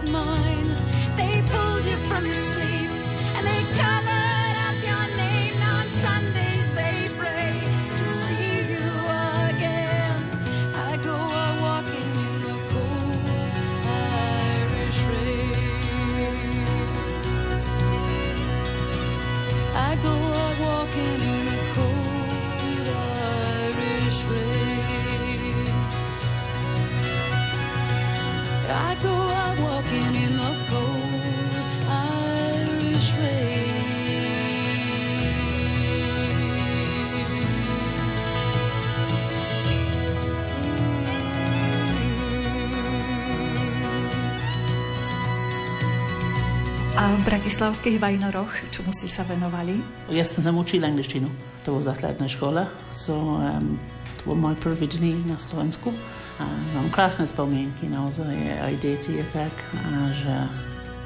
C: bratislavských Vajnoroch, čomu ste sa venovali?
G: Ja som tam učil angličtinu. To bola základná škola. So, um, to bol môj prvý dní na Slovensku. A mám krásne spomienky naozaj, aj deti je tak. A, že...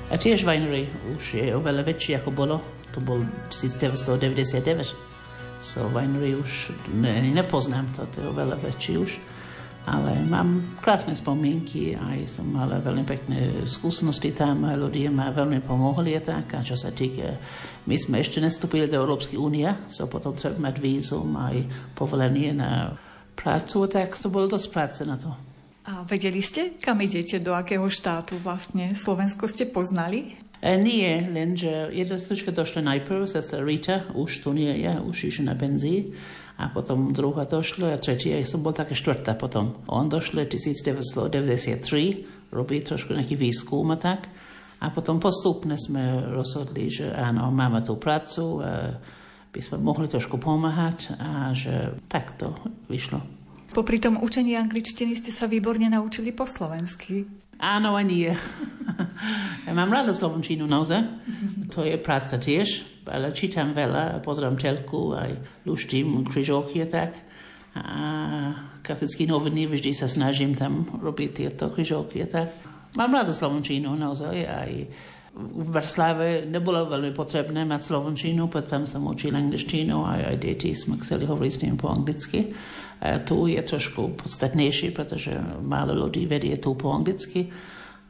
G: a tiež Vajnory už je oveľa väčší ako bolo. To bol 1999. So Vajnory už ne, nepoznám to, to je oveľa väčší už. Ale mám krásne spomienky aj som mala veľmi pekné skúsenosti tam ľudia ma veľmi pomohli a tak. A čo sa týka, my sme ešte nestúpili do Európskej únie, so potom treba mať vízum aj povolenie na prácu, tak to bolo dosť práce na to.
C: A vedeli ste, kam idete, do akého štátu vlastne? Slovensko ste poznali?
G: E, nie, lenže jedna slučka došla najprv, zase Rita, už tu nie je, už išla na benzí. A potom druhá došla a tretia, som bol taká štvrtá potom. On došla 1993, robí trošku nejaký výskum a tak. A potom postupne sme rozhodli, že áno, máme tú prácu, a by sme mohli trošku pomáhať a že takto vyšlo.
C: Popri tom učení angličtiny ste sa výborne naučili po slovensky.
G: Áno a nie. ja mám rada slovenčinu naozaj. To je práca tiež, ale čítam veľa, pozerám telku, aj luštím križovky a tak. A katolický noviny vždy sa snažím tam robiť tieto križovky a tak. Mám rada slovenčinu naozaj aj v Bratislave nebolo veľmi potrebné mať slovenčinu, potom som učil angličtinu a aj deti sme chceli hovoriť s nimi po anglicky. A tu je trošku podstatnejší, pretože málo ľudí vedie tu po anglicky,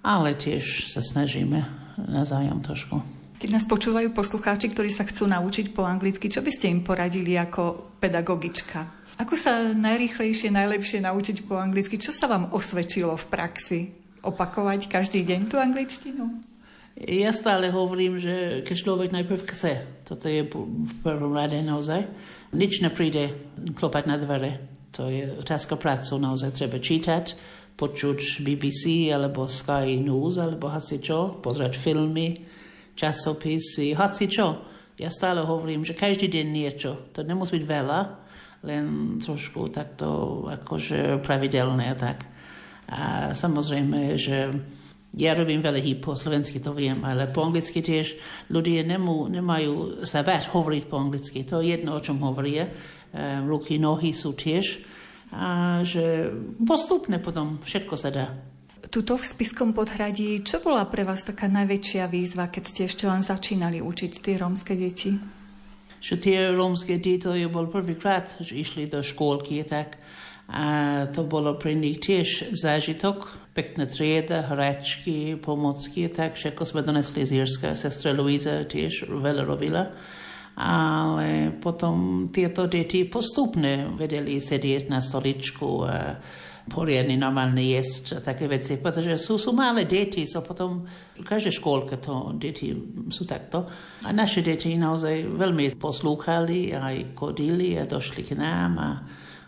G: ale tiež sa snažíme nazájom trošku.
C: Keď nás počúvajú poslucháči, ktorí sa chcú naučiť po anglicky, čo by ste im poradili ako pedagogička? Ako sa najrýchlejšie, najlepšie naučiť po anglicky? Čo sa vám osvedčilo v praxi? Opakovať každý deň tú angličtinu?
G: Ja stále hovorím, že keď človek najprv chce, toto je v prvom rade naozaj, nič nepríde klopať na dvere. To je otázka prácu, naozaj treba čítať, počuť BBC alebo Sky News alebo hoci čo, pozrieť filmy, časopisy, hoci čo. Ja stále hovorím, že každý deň niečo. To nemusí byť veľa, len trošku takto akože pravidelné tak. A samozrejme, že ja robím veľa hýb po slovensky, to viem, ale po anglicky tiež ľudia nemu, nemajú sa bať hovoriť po anglicky. To je jedno, o čom hovorí. E, ruky, nohy sú tiež. A že postupne potom všetko sa dá.
C: Tuto v Spiskom podhradí, čo bola pre vás taká najväčšia výzva, keď ste ešte len začínali učiť tie rómske deti?
G: Že tie rómske deti, bol prvýkrát, že išli do škôlky, tak a to bolo pre nich tiež zážitok. Pekná trieda, hračky, pomocky, tak všetko sme donesli z Jirska. Sestra Luisa tiež veľa robila. Ale potom tieto deti postupne vedeli sedieť na stoličku a poriadne normálne jesť a také veci, pretože sú, sú malé deti, so potom v každej škôlke to deti sú takto. A naše deti naozaj veľmi poslúchali, aj kodili a došli k nám a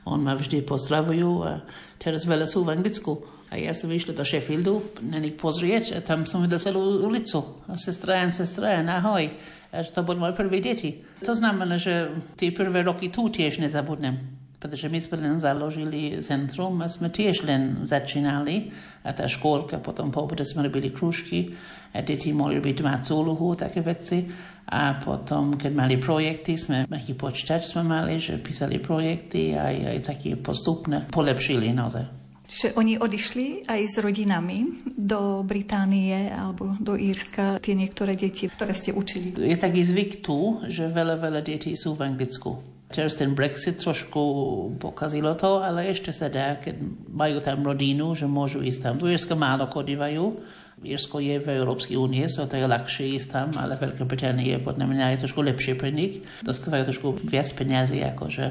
G: on ma vždy pozdravujú a teraz veľa sú v Anglicku. A ja som vyšla do Sheffieldu na nich pozrieť a tam som videla celú ulicu. A sestra, sestra, ahoj. A to boli moje prvé deti. To znamená, že tie prvé roky tu tiež nezabudnem. Pretože my sme len založili centrum a sme tiež len začínali. A tá škôlka, potom po sme robili krúžky a deti mohli robiť domácu úlohu, také veci. A potom, keď mali projekty, sme taký počítač sme mali, že písali projekty a aj, aj také postupne polepšili naozaj.
C: Čiže oni odišli aj s rodinami do Británie alebo do Írska, tie niektoré deti, ktoré ste učili?
G: Je taký zvyk tu, že veľa, veľa detí sú v Anglicku. Teraz ten Brexit trošku pokazilo to, ale ešte sa dá, keď majú tam rodinu, že môžu ísť tam. Do Írska málo chodívajú, Irsko je v Európskej únie, so to je ľahšie ísť tam, ale Veľká Británia podľa mňa je trošku lepšie pre nich. Dostávajú trošku viac peniazy, akože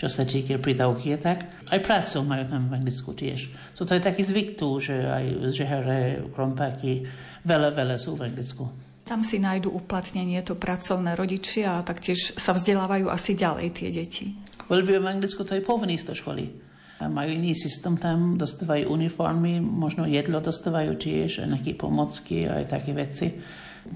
G: čo sa týka prídavky tak. Aj prácu majú tam v Anglicku tiež. So to je taký zvyk tu, že aj žehere, krompáky, veľa, veľa sú v Anglicku.
C: Tam si nájdu uplatnenie to pracovné rodičia a taktiež sa vzdelávajú asi ďalej tie deti.
G: V Anglicku to je povinný do školy majú iný systém tam, dostávajú uniformy, možno jedlo dostávajú tiež, nejaké pomocky a aj také veci.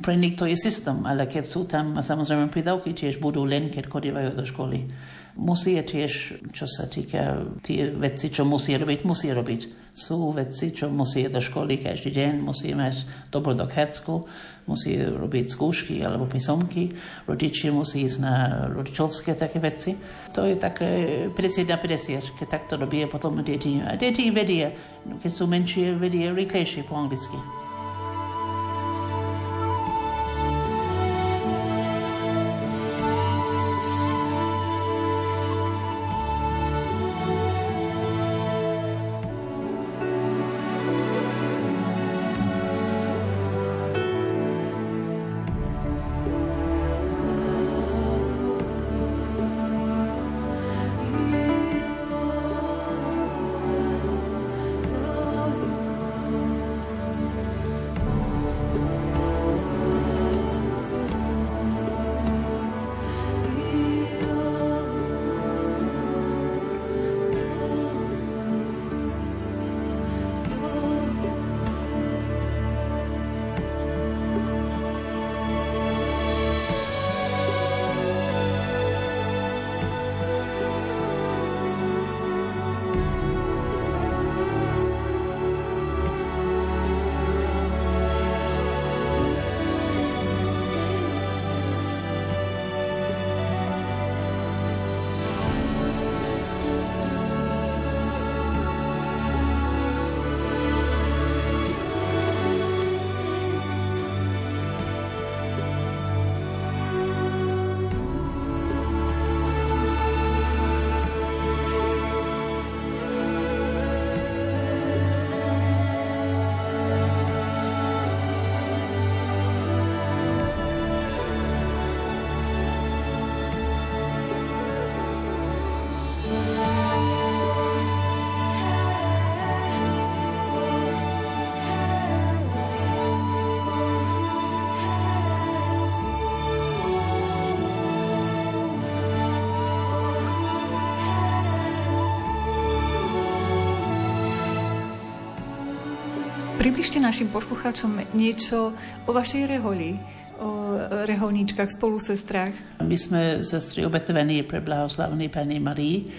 G: Pre nich to je systém, ale keď sú tam, a samozrejme prídavky tiež budú len, keď chodívajú do školy. Musí tiež, čo sa týka tie veci, čo musí robiť, musí robiť. Sú veci, čo musí do školy každý deň, musí mať dobrú dochádzku, musí robiť skúšky alebo písomky, rodičia musí ísť na rodičovské také veci. To je také 50 na 50, keď takto robí potom deti. A deti vedia, keď sú menšie, vedia rýchlejšie po anglicky.
C: Približte našim poslucháčom niečo o vašej reholi, o reholníčkach, spolusestrách.
G: My sme sestry obetovaní pre blahoslavný Pani Marii.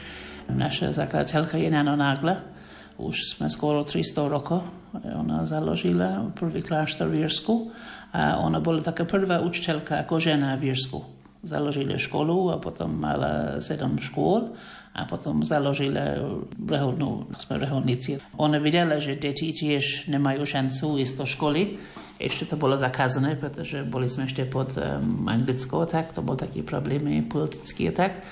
G: Naša zakladateľka je Nano Nágla. Už sme skoro 300 rokov. Ona založila prvý kláštor v Írsku a ona bola taká prvá učiteľka ako žena v Írsku. Založila školu a potom mala sedem škôl a potom založila reholnú, sme reholníci. Ona videla, že deti tiež nemajú šancu ísť do školy. Ešte to bolo zakázané, pretože boli sme ešte pod um, anglickou, tak to bol taký problémy politický tak.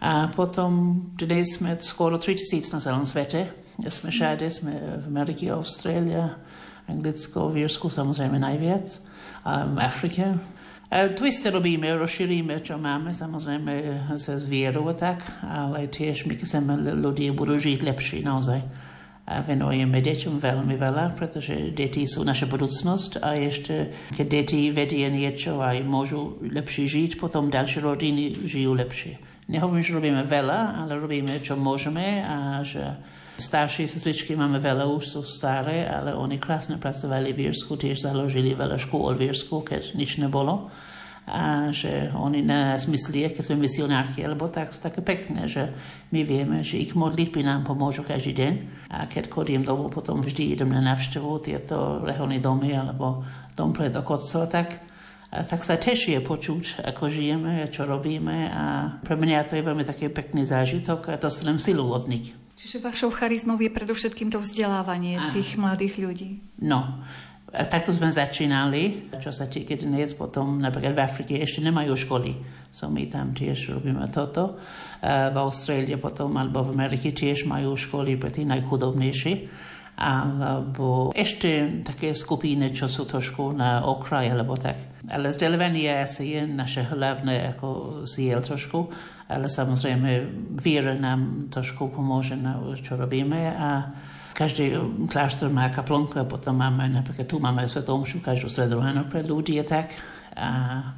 G: A potom dnes sme skoro 3000 na celom svete. Sme všade, sme v Amerike, Austrália, Anglicko, v Írsku samozrejme najviac, a v Afrike. Twisty robíme, rozšírime, čo máme, samozrejme sa zvieru a tak, ale tiež my chceme ľudia budú žiť lepšie naozaj. A venujeme deťom veľmi veľa, pretože deti sú naša budúcnosť a ešte, keď deti vedia niečo a môžu lepšie žiť, potom ďalšie rodiny žijú lepšie. Nehovorím, že robíme veľa, ale robíme, čo môžeme a že staršie sestričky máme veľa, už sú staré, ale oni krásne pracovali v Írsku, tiež založili veľa škôl v Írsku, keď nič nebolo. A že oni na nás myslia, keď sme misionárky, alebo tak, také pekné, že my vieme, že ich modlitby nám pomôžu každý deň. A keď chodím domov, potom vždy idem na návštevu tieto reholné domy, alebo dom pre dochodcov, tak a tak sa tešie počuť, ako žijeme, čo robíme a pre mňa to je veľmi taký pekný zážitok a dostanem silu od nich.
C: Čiže vašou charizmou je predovšetkým to vzdelávanie Aha. tých mladých ľudí.
G: No, a takto sme začínali, čo sa týka dnes, potom napríklad v Afrike ešte nemajú školy. So my tam tiež robíme toto. A v Austrálii potom, alebo v Amerike tiež majú školy pre tých najchudobnejších alebo ešte také skupiny, čo sú trošku na okraj, alebo tak. Ale vzdelávanie asi je naše hlavné ako cieľ trošku ale samozrejme viera nám trošku pomôže na čo robíme a každý kláštor má kaplnku a potom máme, napríklad tu máme svetomšu každú stredu ráno pre ľudí a tak a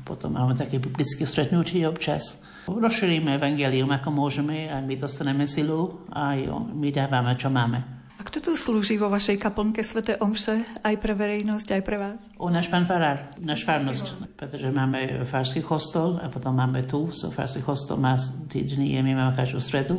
G: potom máme také biblické stretnutie občas. Rozšírime evangelium ako môžeme a my dostaneme silu a my dávame, čo máme.
C: A kto tu slúži vo vašej kaplnke Svete Omše aj pre verejnosť, aj pre vás?
G: O náš pán farár, náš farnosť, pretože máme farský kostol a potom máme tu, so farský kostol má tí dni, my máme každú stredu.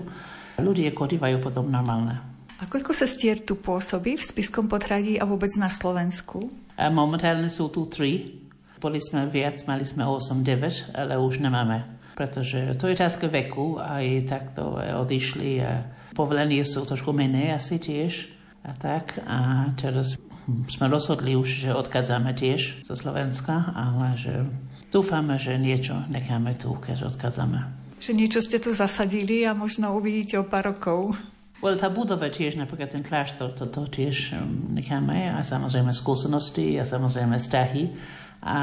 G: Ľudia chodívajú potom normálne.
C: A koľko sa stier tu pôsobí v Spiskom podhradí a vôbec na Slovensku?
G: A momentálne sú tu tri. Boli sme viac, mali sme 8-9, ale už nemáme. Pretože to je otázka veku a aj takto odišli a povolenie sú trošku menej asi tiež a tak. A teraz sme rozhodli už, že odchádzame tiež zo Slovenska, ale že dúfame, že niečo necháme tu, keď odchádzame.
C: Že niečo ste tu zasadili a možno uvidíte o pár rokov.
G: Well, tá budova tiež, napríklad ten kláštor, toto tiež um, necháme a samozrejme skúsenosti a samozrejme vzťahy a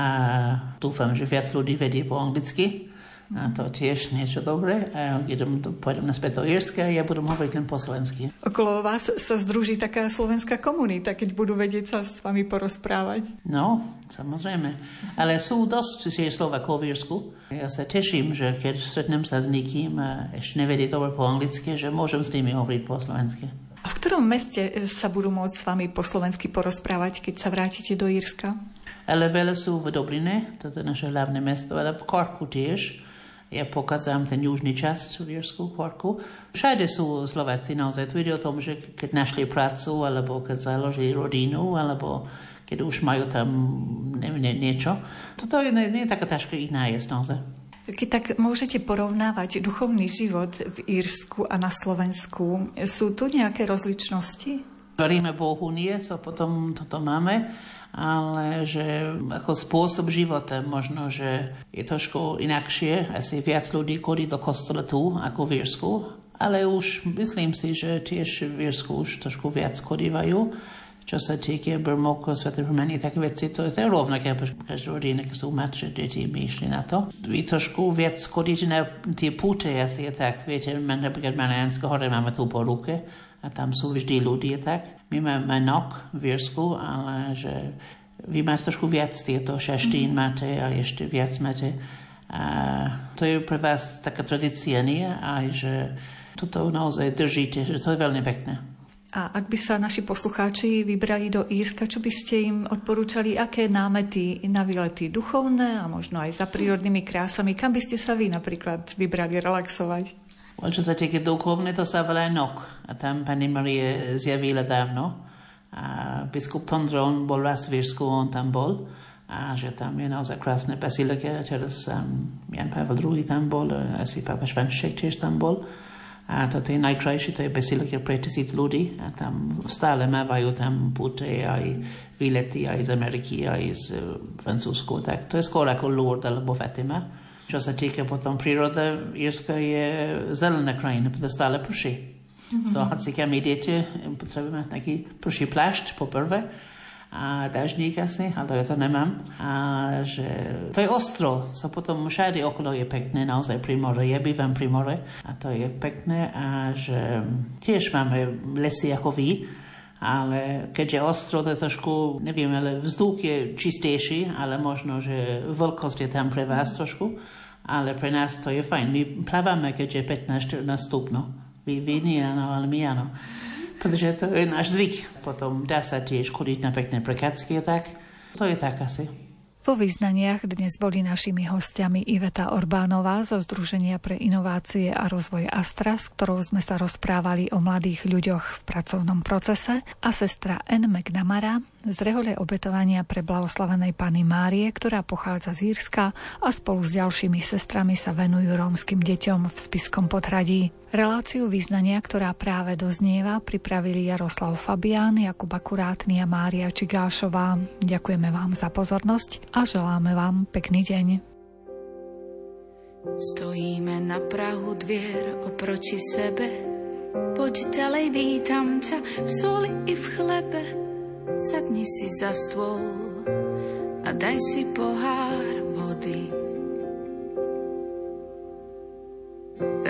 G: dúfam, že viac ľudí vedie po anglicky a to tiež niečo dobré. A idem, pôjdem naspäť do Irska a ja budem hovoriť len po slovensky.
C: Okolo vás sa združí taká slovenská komunita, keď budú vedieť sa s vami porozprávať.
G: No, samozrejme. Ale sú dosť tie Slovakov v Irsku. Ja sa teším, že keď stretnem sa s nikým a ešte nevedie dobre po anglicky, že môžem s nimi hovoriť po slovensky.
C: A v ktorom meste sa budú môcť s vami po slovensky porozprávať, keď sa vrátite do Írska?
G: Ale veľa sú v Dobline, to je naše hlavné mesto, ale v Korku tiež ja pokazám ten južný časť v Írsku, Korku. Všade sú Slováci naozaj. Ide o tom, že keď našli prácu, alebo keď založili rodinu, alebo keď už majú tam ne, ne, niečo. Toto je, nie, nie je taká ťažká ich nájsť naozaj.
C: Keď tak môžete porovnávať duchovný život v Írsku a na Slovensku, sú tu nejaké rozličnosti?
G: Veríme Bohu nie, so potom toto máme ale že ako spôsob života možno, že je trošku inakšie. Asi viac ľudí chodí do kostola tu ako v Írsku, ale už myslím si, že tiež v Írsku už trošku viac chodívajú. Čo sa týka Brmoko, Sveté Rumenie, také veci, to, to je rovnaké, každá rodina, keď sú mladšie deti, my išli na to. Vy trošku viac chodíte na tie púte, asi je tak, viete, napríklad Mariánske hore máme tu po ruke, a tam sú vždy ľudia tak. My máme nok v Írsku, ale že vy máte trošku viac tieto šaštín mm. máte a ešte viac máte. A to je pre vás taká tradícia, nie? A že toto naozaj držíte, že to je veľmi pekné.
C: A ak by sa naši poslucháči vybrali do Írska, čo by ste im odporúčali, aké námety na výlety duchovné a možno aj za prírodnými krásami, kam by ste sa vy napríklad vybrali relaxovať?
G: Čo sa týka duchovné, to sa volá Nok. A tam pani Marie zjavila dávno. A biskup Tondron bol raz v Írsku, on tam bol. A že tam je naozaj krásne basilike. Teraz um, Jan Pavel II tam bol, asi Papa Švanšek tiež tam bol. A toto je najkrajšie, to je basilika pre tisíc ľudí. A tam stále mávajú tam pute aj výlety aj z Ameriky, aj z uh, Francúzsku. Tak to je skôr ako Lourdes alebo Fatima. Čo sa týka potom prírody, Irska je zelená krajina, preto stále prší. Mm-hmm. So, hoci kam idete, potrebujeme taký prší plášť po prvé a dažník asi, ale ja to nemám. A že to je ostro, so potom všade okolo je pekné, naozaj pri more. Ja bývam pri more a to je pekné a že tiež máme lesy ako vy, ale keďže ostro to je trošku, neviem, ale vzduch je čistejší, ale možno, že veľkosť je tam pre vás trošku, ale pre nás to je fajn. My plávame, keďže 15-14 stupno. Vy, vy nie, áno, ale my áno pretože to je náš zvyk. Potom dá sa tiež chodiť na pekné prekádzky a tak. To je tak asi.
C: Po význaniach dnes boli našimi hostiami Iveta Orbánová zo Združenia pre inovácie a rozvoj Astra, s ktorou sme sa rozprávali o mladých ľuďoch v pracovnom procese a sestra N. McNamara z rehole obetovania pre blahoslavenej pani Márie, ktorá pochádza z Írska a spolu s ďalšími sestrami sa venujú rómskym deťom v Spiskom podhradí. Reláciu význania, ktorá práve doznieva, pripravili Jaroslav Fabián, Jakub Akurátny a Mária Čigášová. Ďakujeme vám za pozornosť a želáme vám pekný deň.
B: Stojíme na prahu dvier oproti sebe Poď ďalej, vítam ťa v soli i v chlebe Sadni si za stôl a daj si pohár vody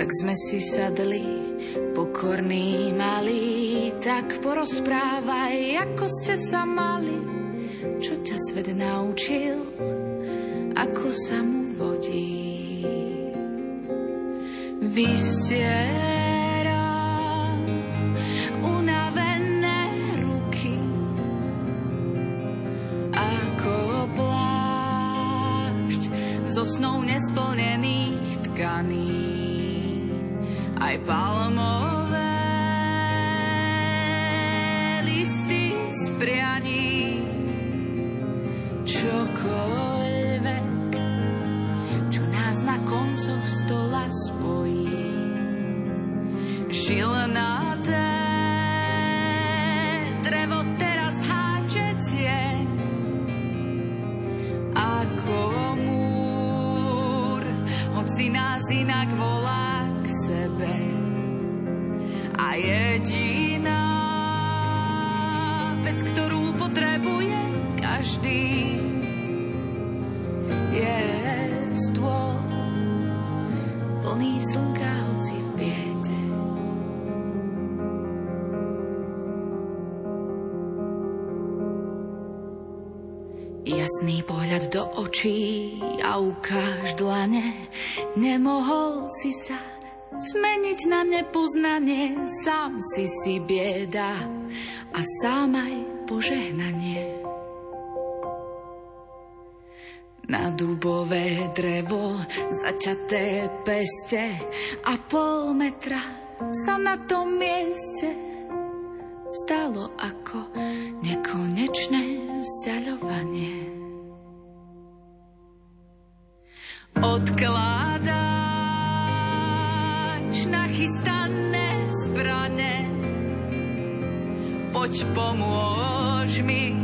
B: Tak sme si sadli, pokorní malí, tak porozprávaj, ako ste sa mali, čo ťa svet naučil, ako sa mu vodí. Vy ste snou nesplnených tkaní aj palmové listy z. Jasný pohľad do očí a ukáž dlane, nemohol si sa zmeniť na nepoznanie, sám si si bieda a sám aj požehnanie. Na dubové drevo zaťaté peste a pol metra sa na tom mieste stalo ako nekonečné vzdialovanie. Odkladá nachystané zbrane. Poď pomôž mi,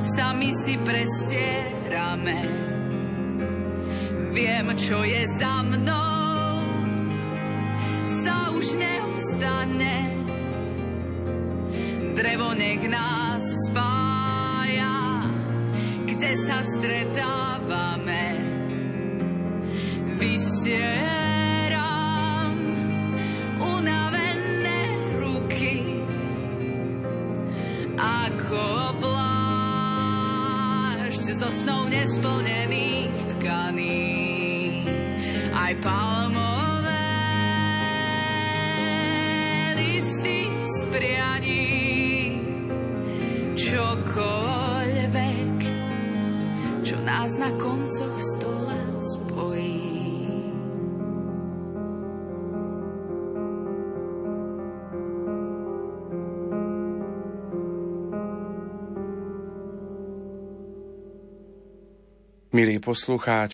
B: sami si prestierame. Viem, čo je za mnou, sa už neustane. Drevo nech nás spája, kde sa stretávame. Vy ste zo snou nesplnených tkaní. Aj palmové listy prianí. Čokoľvek, čo nás na koncoch stola spojí.
H: Milí poslucháči,